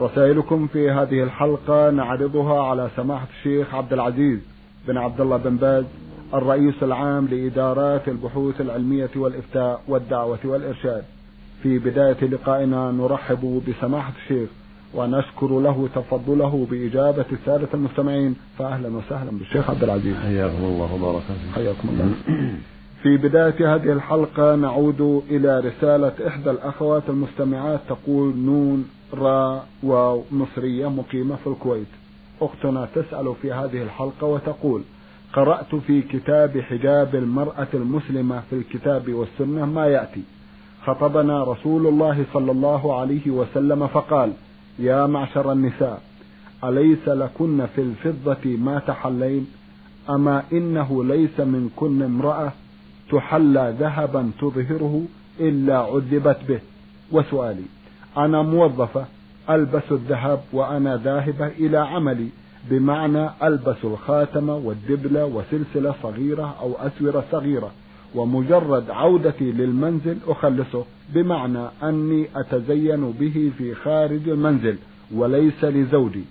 رسائلكم في هذه الحلقة نعرضها على سماحة الشيخ عبد العزيز بن عبد الله بن باز الرئيس العام لإدارات البحوث العلمية والإفتاء والدعوة والإرشاد. في بداية لقائنا نرحب بسماحة الشيخ ونشكر له تفضله بإجابة السادة المستمعين فأهلا وسهلا بالشيخ عبد العزيز. حياكم الله وبارك حياكم الله. في بداية هذه الحلقة نعود إلى رسالة إحدى الأخوات المستمعات تقول نون را واو مصرية مقيمة في الكويت. أختنا تسأل في هذه الحلقة وتقول قرأت في كتاب حجاب المرأة المسلمة في الكتاب والسنة ما يأتي؟ خطبنا رسول الله صلى الله عليه وسلم فقال يا معشر النساء أليس لكن في الفضة ما تحلين؟ أما إنه ليس منكن امرأة تحلى ذهبا تظهره إلا عذبت به. وسؤالي أنا موظفة ألبس الذهب وأنا ذاهبة إلى عملي بمعنى ألبس الخاتم والدبلة وسلسلة صغيرة أو أسورة صغيرة ومجرد عودتي للمنزل أخلصه بمعنى أني أتزين به في خارج المنزل وليس لزوجي.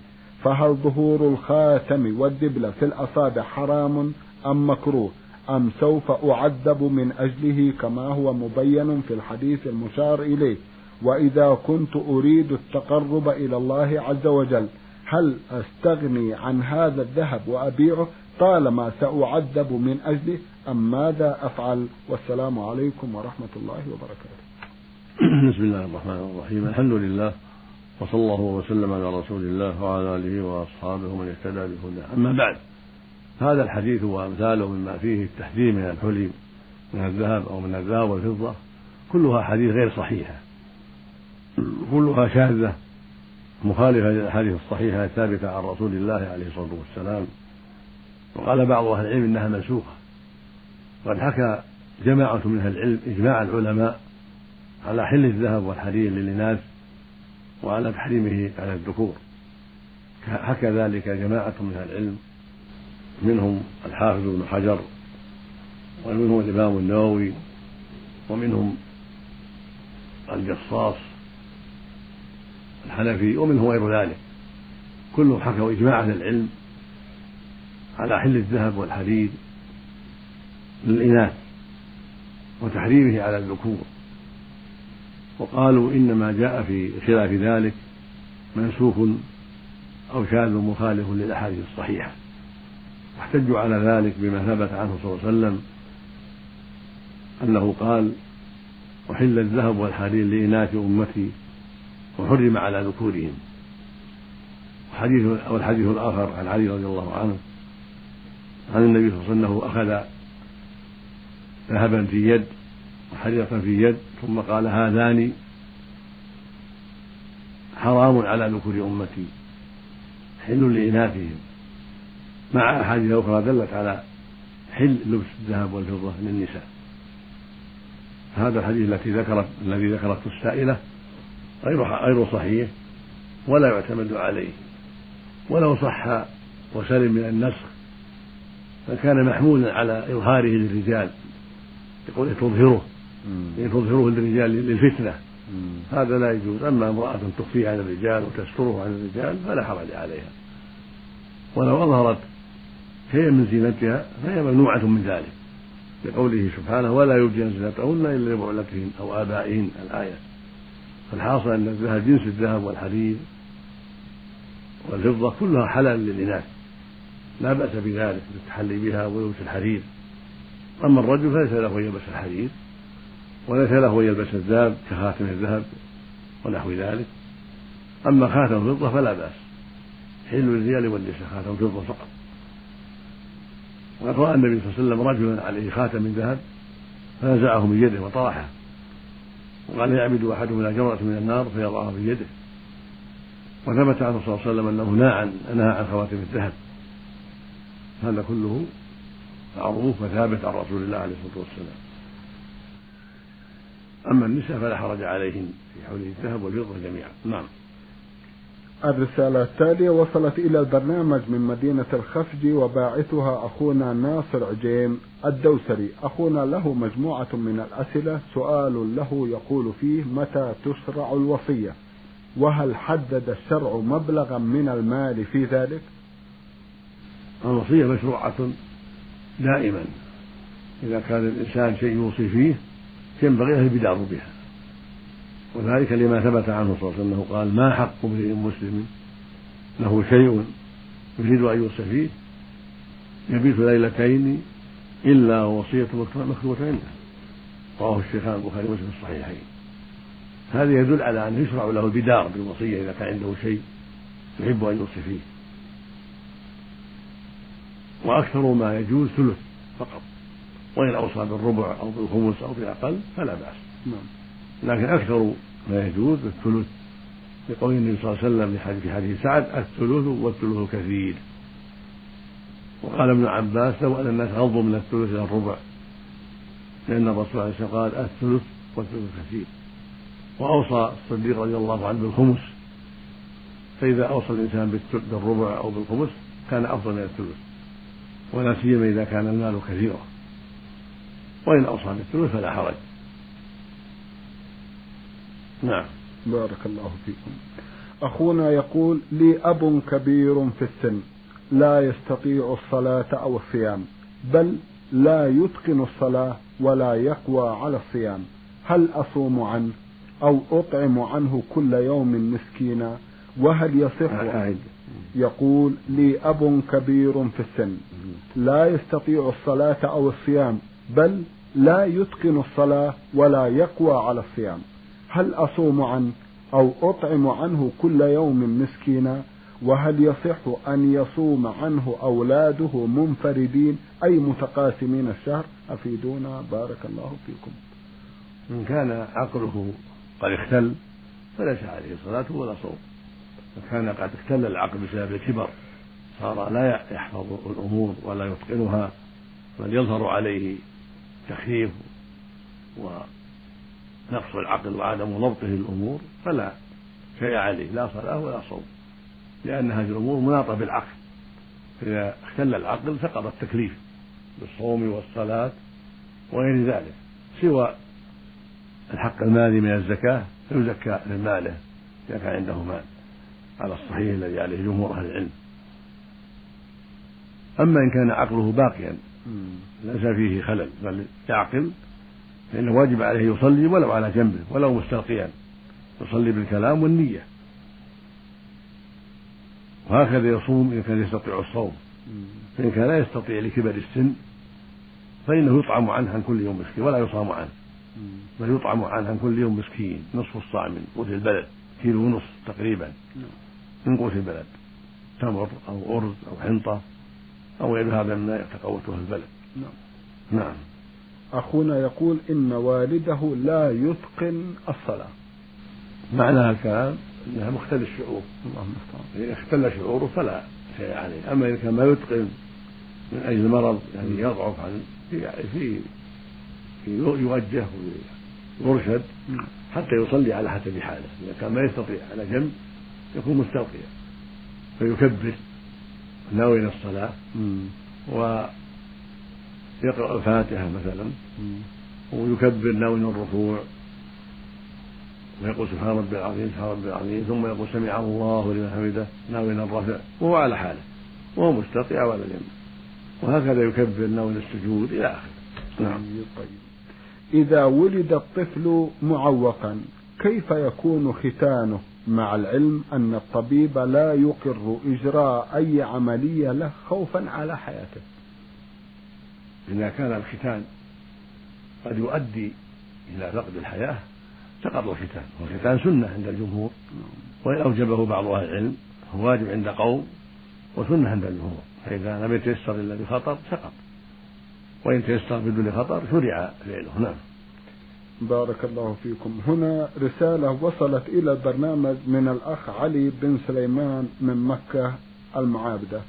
فهل ظهور الخاتم والدبلة في الأصابع حرام أم مكروه؟ أم سوف أعذب من أجله كما هو مبين في الحديث المشار إليه؟ وإذا كنت أريد التقرب إلى الله عز وجل هل أستغني عن هذا الذهب وأبيعه طالما سأعذب من أجله أم ماذا أفعل؟ والسلام عليكم ورحمة الله وبركاته. بسم الله الرحمن الرحيم. الحمد لله وصلى الله وسلم على رسول الله وعلى آله وأصحابه ومن اهتدى بهداه. أما بعد هذا الحديث وأمثاله مما فيه التحذير من الحلي من الذهب أو من الذهب والفضة كلها حديث غير صحيحة. كلها شاذة مخالفة للأحاديث الصحيحة الثابتة عن رسول الله عليه الصلاة والسلام. وقال بعض أهل العلم إنها منسوخة. وقد حكى جماعة من أهل العلم إجماع العلماء على حل الذهب والحرير للإناث وعلى تحريمه على الذكور. حكى ذلك جماعة من أهل العلم منهم الحافظ بن حجر ومنهم الإمام النووي ومنهم الجصاص الحنفي ومنهم غير ذلك. كلهم حكوا إجماع أهل العلم على حل الذهب والحديد للإناث وتحريمه على الذكور. وقالوا إنما جاء في خلاف ذلك منسوخ أو شاذ مخالف للأحاديث الصحيحة. واحتجوا على ذلك بما ثبت عنه صلى الله عليه وسلم أنه قال أحل الذهب والحرير لإناث أمتي وحرم على ذكورهم. وحديث أو الحديث الآخر عن علي رضي الله عنه عن النبي صلى الله عليه وسلم أنه أخذ ذهبا في يد وحريرة في يد ثم قال هذان حرام على ذكور أمتي. حل لإناثهم. مع أحاديث أخرى دلت على حل لبس الذهب والفضة للنساء. هذا الحديث التي ذكرت الذي ذكرته السائلة غير غير صحيح ولا يعتمد عليه ولو صح وسلم من النسخ فكان محمولا على إظهاره للرجال يقول تظهره يعني تظهره للرجال للفتنة. هذا لا يجوز. أما امرأة تخفيه عن الرجال وتستره عن الرجال فلا حرج عليها. ولو أظهرت شيئا من زينتها فهي ممنوعة من ذلك لقوله سبحانه ولا يبدين زينتهن إلا لبعولتهن أو آبائهن. الآية. فالحاصل أن الذهب جنس الذهب والحديد والفضة كلها حلال للإناث. لا بأس بذلك بالتحلي بها ولبس الحرير. أما الرجل فليس له أن يلبس الحرير وليس له أن يلبس الذهب كخاتم الذهب ونحو ذلك. أما خاتم الفضة فلا بأس. حل للرجال والنساء خاتم فضة فقط. وقد رأى النبي صلى الله عليه وسلم رجلا عليه خاتم من ذهب فنزعه من يده وطرحه. وقال يعبد احدنا جمرة من النار فيضعها في يده. وثبت عنه صلى الله عليه وسلم أنه نهى عن نهى عن خواتم الذهب. هذا كله معروف وثابت عن رسول الله عليه الصلاة والسلام. أما النساء فلا حرج عليهن في حول الذهب والفضة جميعا. نعم. الرسالة التالية وصلت إلى البرنامج من مدينة الخفج وباعثها أخونا ناصر عجيم الدوسري. أخونا له مجموعة من الأسئلة سؤال له يقول فيه متى تشرع الوصية؟ وهل حدد الشرع مبلغا من المال في ذلك؟ الوصية مشروعة دائما. إذا كان الإنسان شيء يوصي فيه ينبغي له البدار بها. وذلك لما ثبت عنه صلى الله عليه وسلم أنه قال ما حق امرئ مسلم له شيء يريد أن يوصي فيه يبيت ليلتين إلا وصية مكتوبة عنده. رواه الشيخان البخاري ومسلم في الصحيحين. هذا يدل على انه يشرع له البدار بالوصية إذا كان عنده شيء يحب أن يوصي فيه. وأكثر ما يجوز ثلث فقط. وإن أوصى بالربع أو بالخمس أو بالأقل فلا بأس. نعم. لكن أكثر ما يجوز الثلث. لقول النبي صلى الله عليه وسلم في حديث سعد الثلث والثلث كثير. وقال ابن عباس لو أن الناس غضوا من الثلث إلى الربع. لأن الرسول عليه الصلاة قال الثلث والثلث كثير. وأوصى الصديق رضي الله عنه بالخمس. فإذا أوصى الإنسان بالربع أو بالخمس كان أفضل من الثلث. ولا سيما إذا كان المال كثيرا. وإن أوصى بالثلث فلا حرج. نعم. بارك الله فيكم. أخونا يقول لي أب كبير في السن لا يستطيع الصلاة أو الصيام بل لا يتقن الصلاة ولا يقوى على الصيام. هل أصوم عنه أو أطعم عنه كل يوم مسكينا؟ وهل يصح؟ يقول لي أب كبير في السن لا يستطيع الصلاة أو الصيام بل لا يتقن الصلاة ولا يقوى على الصيام. هل أصوم عنه أو أطعم عنه كل يوم مسكينا؟ وهل يصح أن يصوم عنه أولاده منفردين أي متقاسمين الشهر؟ أفيدونا. بارك الله فيكم. إن كان عقله قد اختل فليس عليه صلاة ولا صوم. كان قد اختل العقل بسبب الكبر صار لا يحفظ الأمور ولا يتقنها بل يظهر عليه التخفيف ونقص العقل وعدم ضبطه للأمور فلا. شيء عليه لا صلاة ولا صوم. لأن هذه الأمور مناطة بالعقل. فإذا اختل العقل سقط التكليف بالصوم والصلاة وغير ذلك. سوى الحق المالي من الزكاة فيزكى من ماله إذا كان عنده مال. على الصحيح الذي عليه جمهور أهل العلم. أما إن كان عقله باقيا ليس فيه خلل بل يعقل فإنه واجب عليه يصلي ولو على جنبه ولو مستلقيا. يصلي بالكلام والنية. وهكذا يصوم إن كان يستطيع الصوم. فإن كان لا يستطيع لكبر السن فإنه يطعم عنه عن كل يوم مسكين ولا يصام عنه. بل يطعم عنه عن كل يوم مسكين نصف الصاع من قوت البلد كيلو ونصف تقريبا من قوت البلد. تمر أو أرز أو حنطة أو غير هذا مما يتقوته البلد. نعم. نعم. أخونا يقول إن والده لا يتقن الصلاة. معنى الكلام أنها مختل الشعور. اللهم إذا اختل شعوره فلا شيء عليه. أما إذا كان ما يتقن من أجل المرض يعني يضعف عن في في, يوجه ويرشد. حتى يصلي على حسب حاله. إذا كان ما يستطيع على جنب يكون مستلقيا فيكبر ناوي الصلاة. ويقرأ الفاتحة مثلا ويكبر ناوي الركوع ويقول سبحان ربي العظيم سبحان ربي العظيم ثم يقول سمع الله لمن حمده ناوي الرفع وهو على حاله وهو مستطيع ولا جنب وهكذا يكبر ناوي السجود إلى آخره. نعم. طيب. إذا ولد الطفل معوقا كيف يكون ختانه؟ مع العلم أن الطبيب لا يقر إجراء أي عملية له خوفا على حياته. إذا كان الختان قد يؤدي إلى فقد الحياة سقط الختان. والختان سنة عند الجمهور وإن أوجبه بعض أهل العلم هو واجب عند قوم وسنة عند الجمهور. فإذا لم يتيسر إلا بخطر سقط. وإن تيسر بدون خطر شرع فعله. نعم. بارك الله فيكم. هنا رسالة وصلت إلى البرنامج من الأخ علي بن سليمان من مكة المعابدة.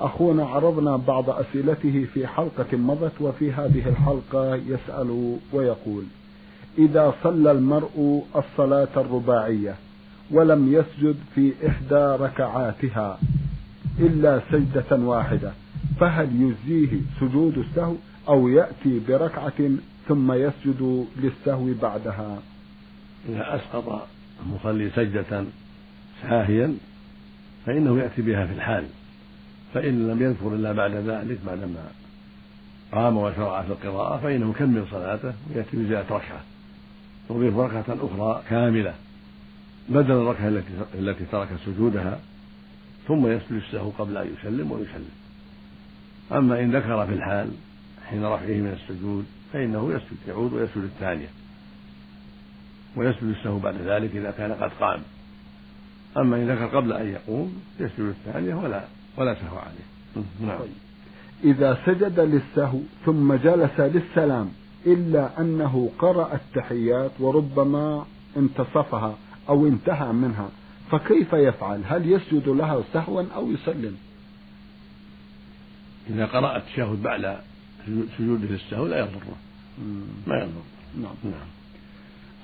أخونا عرضنا بعض أسئلته في حلقة مضت وفي هذه الحلقة يسأل ويقول إذا صلى المرء الصلاة الرباعية ولم يسجد في إحدى ركعاتها إلا سجدة واحدة فهل يجزيه سجود السهو أو يأتي بركعة ثم يسجد للسهو بعدها؟ إذا أسقط المصلي سجدة ساهيا فإنه يأتي بها في الحال. فإن لم يذكر إلا بعد ذلك بعدما قام وشرع في القراءة فإنه يكمل صلاته ويأتي بزيادة ركعة يضيف ركعة أخرى كاملة بدل الركعة التي التي ترك سجودها ثم يسجد السهو قبل أن يسلم ويسلم. أما إن ذكر في الحال حين رفعه من السجود فإنه يسجد يعود ويسجد الثانية ويسجد السهو بعد ذلك إذا كان قد قام. أما إن ذكر قبل أن يقوم يسجد الثانية ولا ولا سهو عليه. نعم. طيب. إذا سجد للسهو ثم جلس للسلام إلا أنه قرأ التحيات وربما انتصفها أو انتهى منها فكيف يفعل؟ هل يسجد لها سهوا أو يسلم؟ إذا قرأ التشهد بعد سجوده للسهو لا يضره. ما يضر نعم. نعم.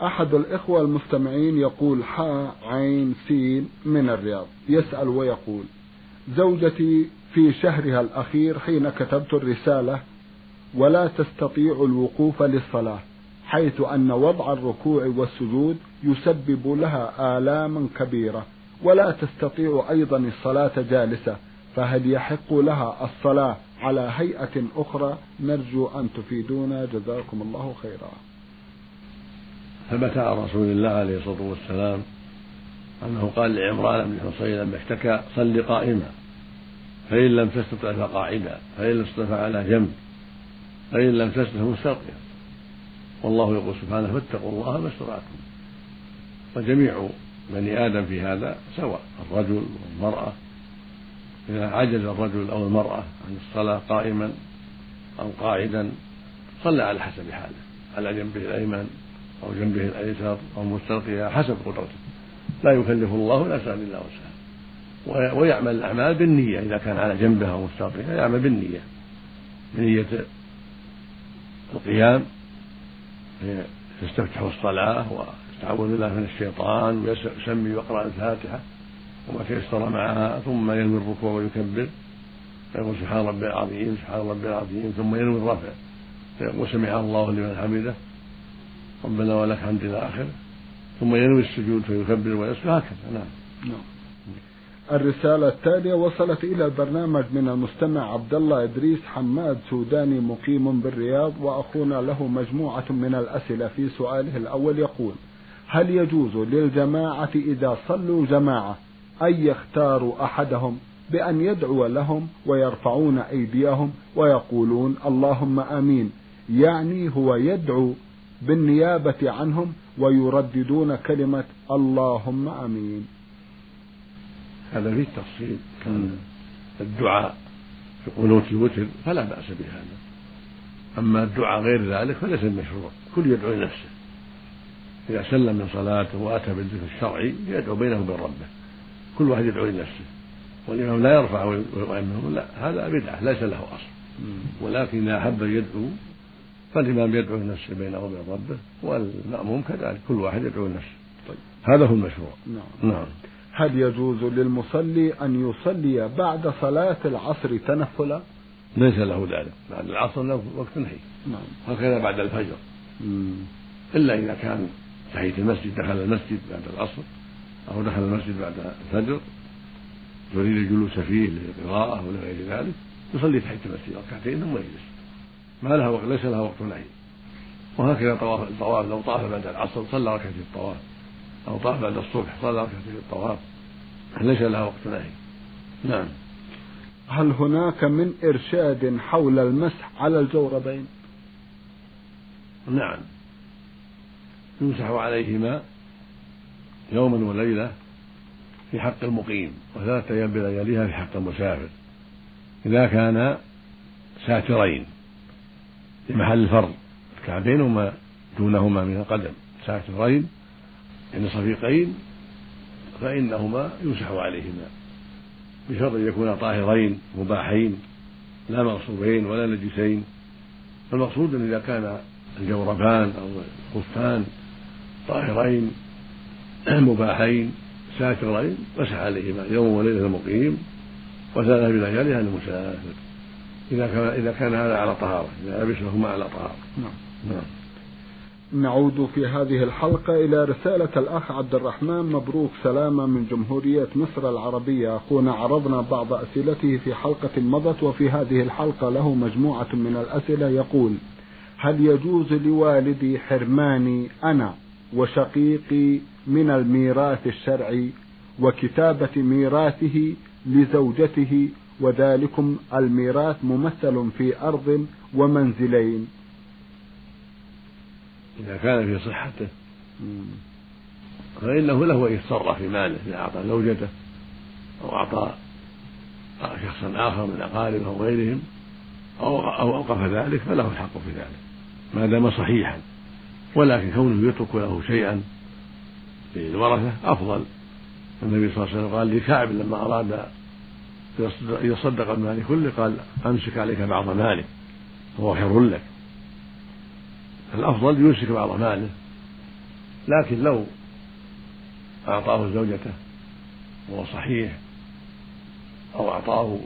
أحد الإخوة المستمعين يقول حاء عين سين من الرياض يسأل ويقول زوجتي في شهرها الأخير حين كتبت الرسالة ولا تستطيع الوقوف للصلاة حيث أن وضع الركوع والسجود يسبب لها آلاما كبيرة ولا تستطيع أيضا الصلاة جالسة فهل يحق لها الصلاة على هيئة أخرى؟ نرجو أن تفيدونا. جزاكم الله خيرا. ثبت عن رسول الله عليه الصلاة والسلام أنه قال لعمران بن حصين لما اشتكى صل قائما. فإن لم تستطع فقاعدا فإن لم تستطع على جنب فإن لم تستطع مستلقيا والله يقول سبحانه فاتقوا الله ما استطعتم. وجميع بني آدم في هذا سواء الرجل والمرأة إذا عجز الرجل أو المرأة عن الصلاة قائما أو قاعدا صلى على حسب حاله على جنبه الأيمن أو جنبه الأيسر أو مستلقيا حسب قدرته. لا يكلف الله نفسا إلا وسعها ويعمل الأعمال بالنية إذا كان على جنبه أو مستلقيا يعمل بالنية. بنية القيام يستفتح الصلاة ويستعوذ بالله من الشيطان ويسمي ويقرأ الفاتحة وما تيسر معها ثم ينوي الركوع ويكبر فيقول سبحان ربي العظيم سبحان ربي العظيم ثم ينوي الرفع فيقول سمع الله لمن حمده ربنا ولك حمد إلى آخره. ثم ينوي السجود فيكبر ويسجد هكذا. نعم. نعم. الرسالة التالية وصلت إلى البرنامج من المستمع عبد الله إدريس حماد سوداني مقيم بالرياض وأخونا له مجموعة من الأسئلة في سؤاله الأول يقول هل يجوز للجماعة إذا صلوا جماعة أن يختاروا أحدهم بأن يدعو لهم ويرفعون أيديهم ويقولون اللهم آمين يعني هو يدعو بالنيابة عنهم ويرددون كلمة اللهم آمين. هذا فيه تفصيل. كان الدعاء في قنوت الوتر فلا بأس بهذا. أما الدعاء غير ذلك فليس المشروع كل يدعو لنفسه. إذا سلم من صلاته وأتى بالذكر الشرعي يدعو بينه وبين ربه. كل واحد يدعو لنفسه. والإمام لا يرفع ويؤمن لا هذا بدعة ليس له أصل. ولكن إذا أحب يدعو فالإمام يدعو لنفسه بينه وبين ربه والمأموم كذلك كل واحد يدعو لنفسه طيب. هذا هو المشروع. نعم. نعم. هل يجوز للمصلي أن يصلي بعد صلاة العصر تنفلا؟ ليس له ذلك. بعد العصر له وقت نهي. نعم. هكذا بعد الفجر. مم. إلا إذا كان تحية المسجد دخل المسجد بعد العصر أو دخل المسجد بعد الفجر. يريد الجلوس فيه للقراءة أو لغير ذلك يصلي تحية المسجد ركعتين ثم يجلس. ما لها وقت ليس لها وقت نهي وهكذا طواف الطواف لو طاف بعد العصر صلى ركعتين الطواف. أو طاف بعد الصبح صلى ركعتين الطواف. ليس لها وقت نهي نعم. هل هناك من إرشاد حول المسح على الجوربين؟ نعم. يمسح عليهما يوما وليلة في حق المقيم وثلاثة أيام بلياليها في حق المسافر. إذا كان ساترين. لمحل الفرض الكعبين وما دونهما من القدم؟ ساترين يعني صفيقين فإنهما يمسح عليهما. بشرط أن يكونا طاهرين مباحين لا مغصوبين ولا نجسين. فالمقصود أن إذا كان الجوربان أو الخفان طاهرين مباحين ساكرين مسح عليهما يوم وليلة المقيم وثلاثة بلياليها المسافر إذا كان إذا كان هذا على طهارة إذا لبسهما على طهارة. نعم. نعم. نعود في هذه الحلقة إلى رسالة الأخ عبد الرحمن مبروك سلامة من جمهورية مصر العربية. أخونا عرضنا بعض أسئلته في حلقة مضت وفي هذه الحلقة له مجموعة من الأسئلة يقول هل يجوز لوالدي حرماني أنا وشقيقي من الميراث الشرعي وكتابة ميراثه لزوجته وذلكم الميراث ممثل في أرض ومنزلين. إذا كان في صحته. فإنه له أن يتصرف في ماله إذا أعطى زوجته أو أعطى شخصا آخر من أقاربه أو غيرهم أو أو أوقف ذلك فله الحق في ذلك. ما دام صحيحا. ولكن كونه يترك له شيئا للورثة أفضل. النبي صلى الله عليه وسلم قال لكعب لما أراد يصدق المال كله قال أمسك عليك بعض مالك فهو خير لك. الأفضل يمسك بعض ماله لكن لو أعطاه زوجته وهو صحيح أو أعطاه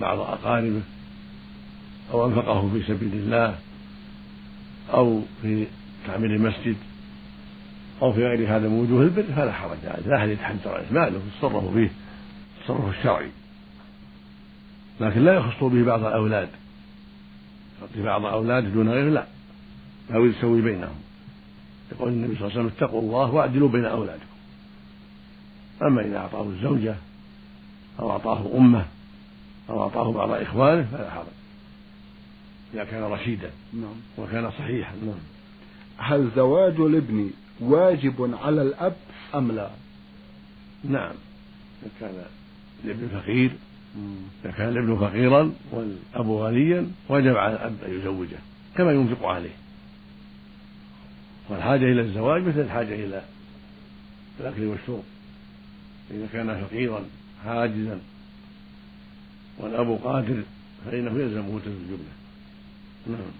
بعض أقاربه أو أنفقه في سبيل الله أو في تعمير المسجد أو في غير هذا من وجوه البر فلا حرج عليه. لا أحد يتحجر عليه ماله يتصرف فيه. التصرف الشرعي. لكن لا يخص به بعض الأولاد. يعطي بعض أولاده دون غيره لا أو يسوي بينهم. يقول النبي صلى الله عليه وسلم اتقوا الله واعدلوا بين أولادكم. أما إذا أعطاه الزوجة أو أعطاه أمه أو أعطاه بعض إخوانه فلا حرج. إذا كان رشيدا نعم. وكان صحيحا. نعم. هل زواج الابن واجب على الأب أم لا؟ نعم. إذا كان الابن فقير إذا كان الابن فقيرا والأب غنيا وجب على الأب أن يزوجه كما ينفق عليه. والحاجة إلى الزواج مثل الحاجة إلى الأكل والشرب. إذا كان فقيرا حاجزا والأب قادر فإنه يلزمه تزوج نعم.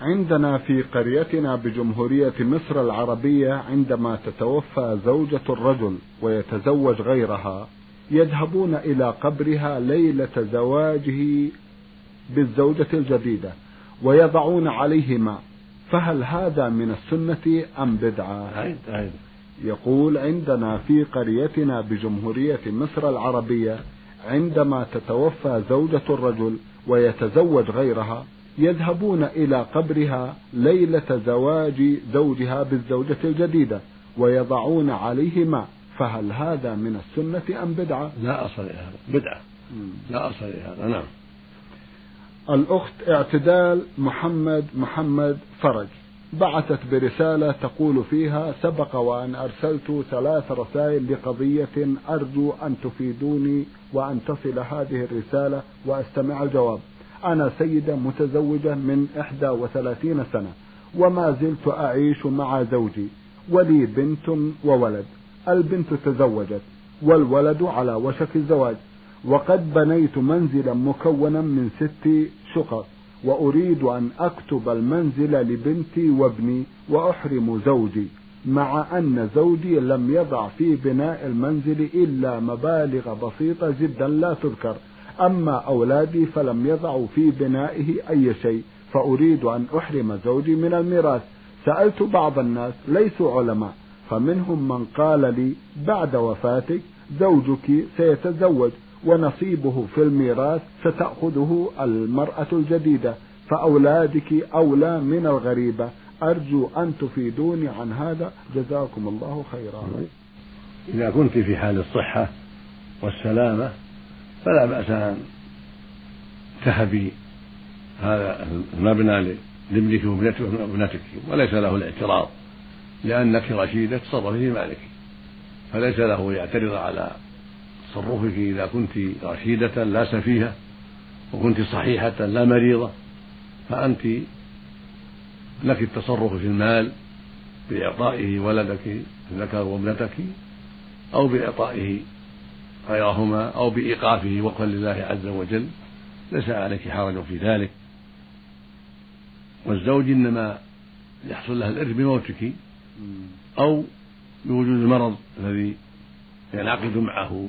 عندنا في قريتنا بجمهورية مصر العربية عندما تتوفى زوجة الرجل ويتزوج غيرها يذهبون إلى قبرها ليلة زواجه بالزوجة الجديدة ويضعون عليه ماء فهل هذا من السنة أم بدعة؟ يقول عندنا في قريتنا بجمهورية مصر العربية عندما تتوفى زوجة الرجل ويتزوج غيرها يذهبون إلى قبرها ليلة زواج زوجها بالزوجة الجديدة ويضعون عليه ماء فهل هذا من السنة أم بدعة؟ لا أصل لهذا بدعة. لا أصل لهذا نعم. الأخت اعتدال محمد محمد فرج. بعثت برسالة تقول فيها سبق وأن أرسلت ثلاث رسائل لقضية أرجو أن تفيدوني وأن تصل هذه الرسالة وأستمع الجواب. أنا سيدة متزوجة من 31 سنة وما زلت أعيش مع زوجي ولي بنت وولد. البنت تزوجت والولد على وشك الزواج. وقد بنيت منزلا مكونا من ست شقق وأريد أن أكتب المنزل لبنتي وابني وأحرم زوجي مع أن زوجي لم يضع في بناء المنزل إلا مبالغ بسيطة جدا لا تذكر. أما أولادي فلم يضعوا في بنائه أي شيء فأريد أن أحرم زوجي من الميراث. سألت بعض الناس ليسوا علماء فمنهم من قال لي بعد وفاتك زوجك سيتزوج ونصيبه في الميراث ستأخذه المرأة الجديدة فأولادك أولى من الغريبة. أرجو أن تفيدوني عن هذا. جزاكم الله خيرا. إذا كنت في حال الصحة والسلامة فلا بأس أن تهبي هذا المبنى لابنك وابنتك وليس له الاعتراض. لأنك رشيدة تصرفي في مالك فليس له يعترض على تصرفك إذا كنت رشيدة لا سفيهة وكنت صحيحة لا مريضة. فأنت لك التصرف في المال بإعطائه ولدك الذكر وابنتك أو بإعطائه غيرهما أو بإيقافه وقفا لله عز وجل. ليس عليك حرج في ذلك. والزوج إنما يحصل له الإرث بموتك. أو بوجود المرض الذي ينعقد معه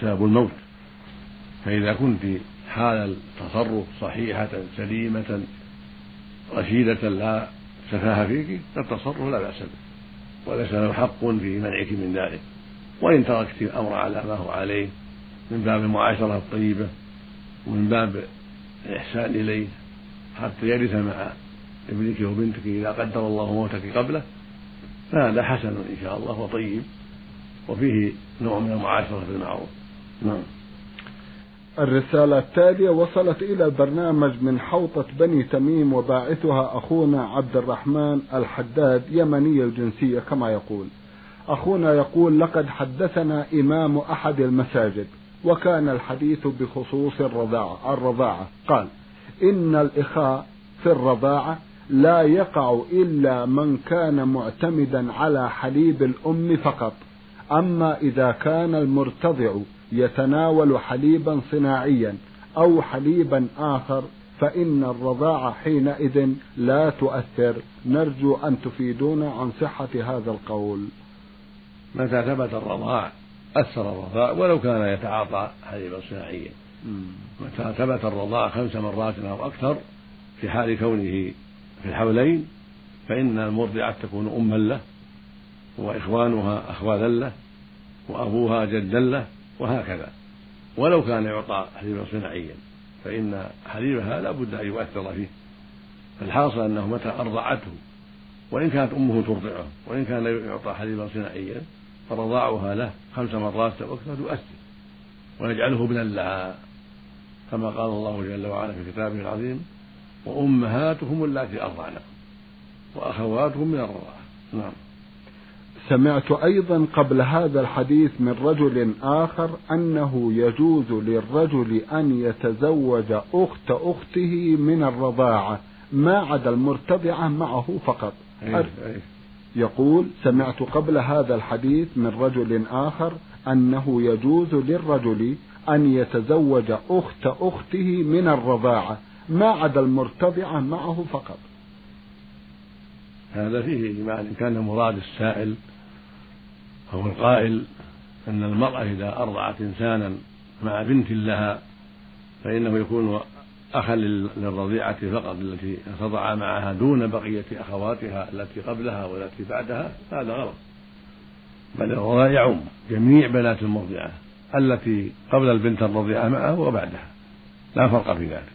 سبب الموت. فإذا كنت حال التصرف صحيحة سليمة رشيدة لا سفاهة فيك فالتصرف لا بأس به. وليس له حق في منعك من ذلك. وإن تركت الأمر على ما هو عليه من باب المعاشرة الطيبة ومن باب الإحسان إليه حتى يرث مع ابنك وبنتك إذا قدر الله موتك قبله فهذا حسن إن شاء الله وطيب. وفيه نوع من المعاشرة بالمعروف نعم. الرسالة التالية وصلت إلى البرنامج من حوطة بني تميم وباعثها أخونا عبد الرحمن الحداد يمني الجنسية كما يقول. أخونا يقول لقد حدثنا إمام أحد المساجد وكان الحديث بخصوص الرضاعة الرضاعة. قال إن الإخاء في الرضاعة لا يقع إلا من كان معتمدا على حليب الأم فقط. أما إذا كان المرتضع يتناول حليبا صناعيا أو حليبا آخر فإن الرضاعة حينئذ لا تؤثر. نرجو أن تفيدونا عن صحة هذا القول. متى ثبت الرضاع؟ أثر الرضاع ولو كان يتعاطى حليبا صناعيا. متى ثبت الرضاع خمس مرات أو أكثر في حال كونه في الحولين فإن المرضعة تكون أما له وإخوانها أخوالا له وأبوها جدا له وهكذا. ولو كان يعطى حليبا صناعيا فإن حليبها لا بد أن يؤثر فيه. فالحاصل أنه متى أرضعته وإن كانت أمه ترضعه وإن كان يعطى حليبا صناعيا فرضاعها له خمس مرات أو أكثر يؤثر ويجعله ابنا لها. كما قال الله جل وعلا في كتابه العظيم وأمهاتهم اللاتي أرضعنكم وأخواتهم من الرضاعة نعم. سمعت أيضا قبل هذا الحديث من رجل آخر أنه يجوز للرجل أن يتزوج أخت أخته من الرضاعة ما عدا المرتضعة معه فقط. أيه أيه. يقول سمعت قبل هذا الحديث من رجل آخر أنه يجوز للرجل أن يتزوج أخت أخته من الرضاعة ما عدا المرتضعة معه فقط. هذا فيه إجماع إن كان مراد السائل أو القائل أن المرأة إذا أرضعت إنسانا مع بنت لها فإنه يكون أخا للرضيعة فقط التي تضع معها دون بقية أخواتها التي قبلها والتي بعدها هذا غلط. بل الرضاع يعم جميع بنات المرضعة التي قبل البنت الرضيعة معه وبعدها. لا فرق في ذلك.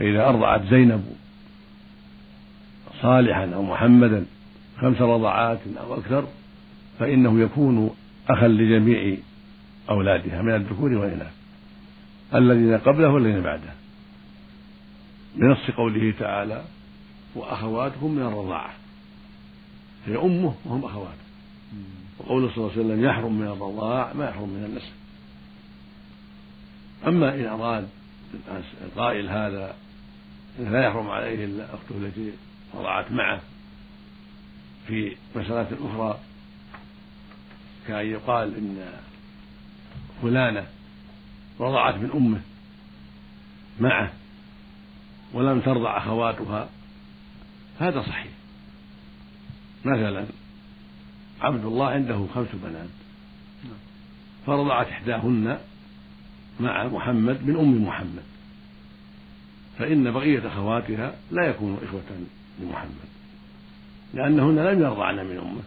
فإذا أرضعت زينب صالحا أو محمدا خمس رضعات أو أكثر فإنه يكون أخا لجميع أولادها من الذكور والإناث الذين قبله والذين بعده. بنص قوله تعالى وأخواتهم من الرضاعة. هي أمه وهم أخواته وقوله صلى الله عليه وسلم يحرم من الرضاع ما يحرم من النسب. أما إن أراد القائل هذا لا يحرم عليه إلا أخته التي رضعت معه في مسألة أخرى كأن يقال إن فلانة رضعت من أمه معه ولم ترضع أخواتها هذا صحيح. مثلا عبد الله عنده خمس بنات فرضعت إحداهن مع محمد من أم محمد. فإن بقية أخواتها لا يكونوا إخوة لمحمد لأنهن لم يرضعن من أمه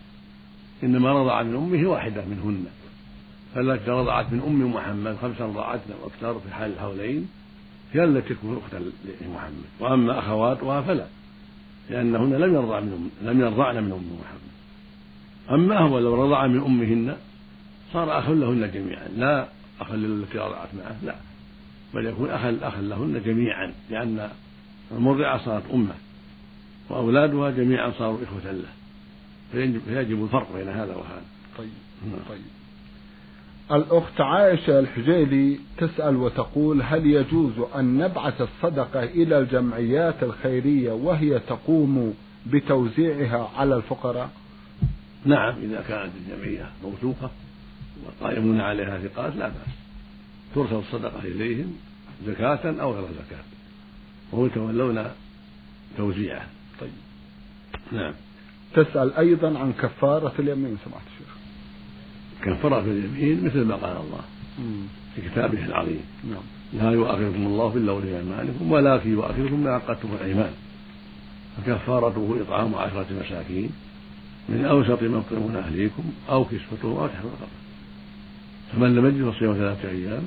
إنما رضع من أمه واحدة منهن فالتي رضعت من أم محمد خمس رضعات أو أكثر في حال الحولين هي التي تكون أختا لمحمد وأما أخواتها فلا لأنهن لم يرضع من أم لم يرضعن من أم محمد. أما هو لو رضع من أمهن صار أخا لهن جميعا لا أخا للتي رضعت معه لا. بل يكون أخا أخا لهن جميعا لأن المرضعة صارت أمة وأولادها جميعا صاروا إخوة له. فيجب الفرق بين هذا وهذا. طيب نعم. طيب. الأخت عائشة الحجيلي تسأل وتقول هل يجوز أن نبعث الصدقة إلى الجمعيات الخيرية وهي تقوم بتوزيعها على الفقراء؟ نعم إذا كانت الجمعية موثوقة والقائمون عليها ثقات لا بأس. ترسل الصدقة إليهم زكاة أو غير زكاة. وهم يتولون توزيعه. طيب. نعم. تسأل أيضا عن كفارة اليمين سمعت الشيخ كفارة اليمين مثل ما قال الله في كتابه العظيم. نعم. لا يؤاخذكم الله باللغو في أيمانكم ولكن يؤاخذكم ما عقدتم الأيمان. فكفارته إطعام عشرة مساكين من أوسط ما تطعمون أهليكم أو كسوتهم أو تحرير رقبة فمن لم يجد فصيام ثلاثة أيام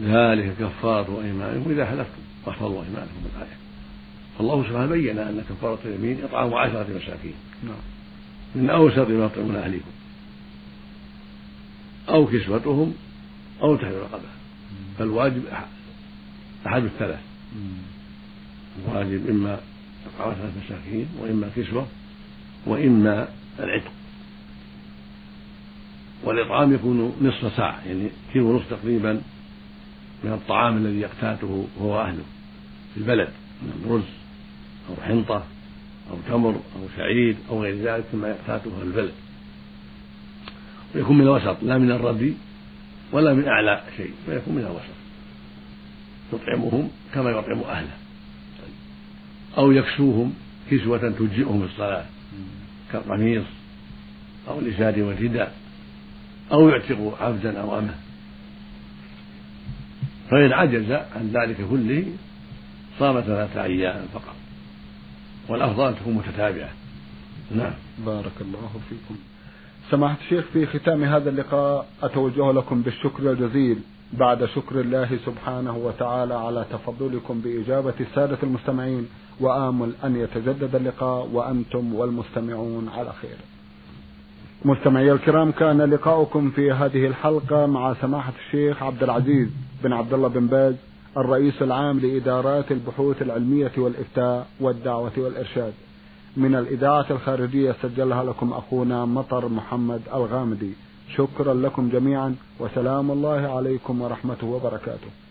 ذلك كفارة أيمانكم. إذا حلفتم واحفظوا أيمانكم بالآية. فالله سبحانه بين أن كفارة اليمين إطعام عشرة مساكين. نعم. من أوسط ما تطعمون أهليكم. أو كسوتهم أو تحرير رقبة. فالواجب أحد. الثلاث. الواجب إما إطعام عشرة مساكين وإما كسوة وإما العتق. والإطعام يكون نصف ساعة يعني كيلو ونصف تقريبا من الطعام الذي يقتاته هو أهله في البلد من رز أو حنطة أو تمر أو شعير أو غير ذلك مما يقتاته أهل البلد. ويكون من الوسط لا من الردي ولا من أعلى شيء ويكون من الوسط. يطعمهم كما يطعم أهله. أو يكسوهم كسوة تجزئهم في الصلاة كالقميص أو الإزار والرداء أو يعتق عبدا أو أمه فإن عجز عن ذلك كله صام ثلاثة أيام فقط. والأفضل أن تكون متتابعة. نعم. بارك الله فيكم. سماحة الشيخ في ختام هذا اللقاء أتوجه لكم بالشكر الجزيل بعد شكر الله سبحانه وتعالى على تفضلكم بإجابة السادة المستمعين وآمل أن يتجدد اللقاء وأنتم والمستمعون على خير. مستمعي الكرام كان لقاؤكم في هذه الحلقة مع سماحة الشيخ عبد العزيز بن عبد الله بن باز الرئيس العام لإدارات البحوث العلمية والإفتاء والدعوة والإرشاد. من الإذاعة الخارجية سجلها لكم أخونا مطر محمد الغامدي. شكرا لكم جميعا وسلام الله عليكم ورحمته وبركاته.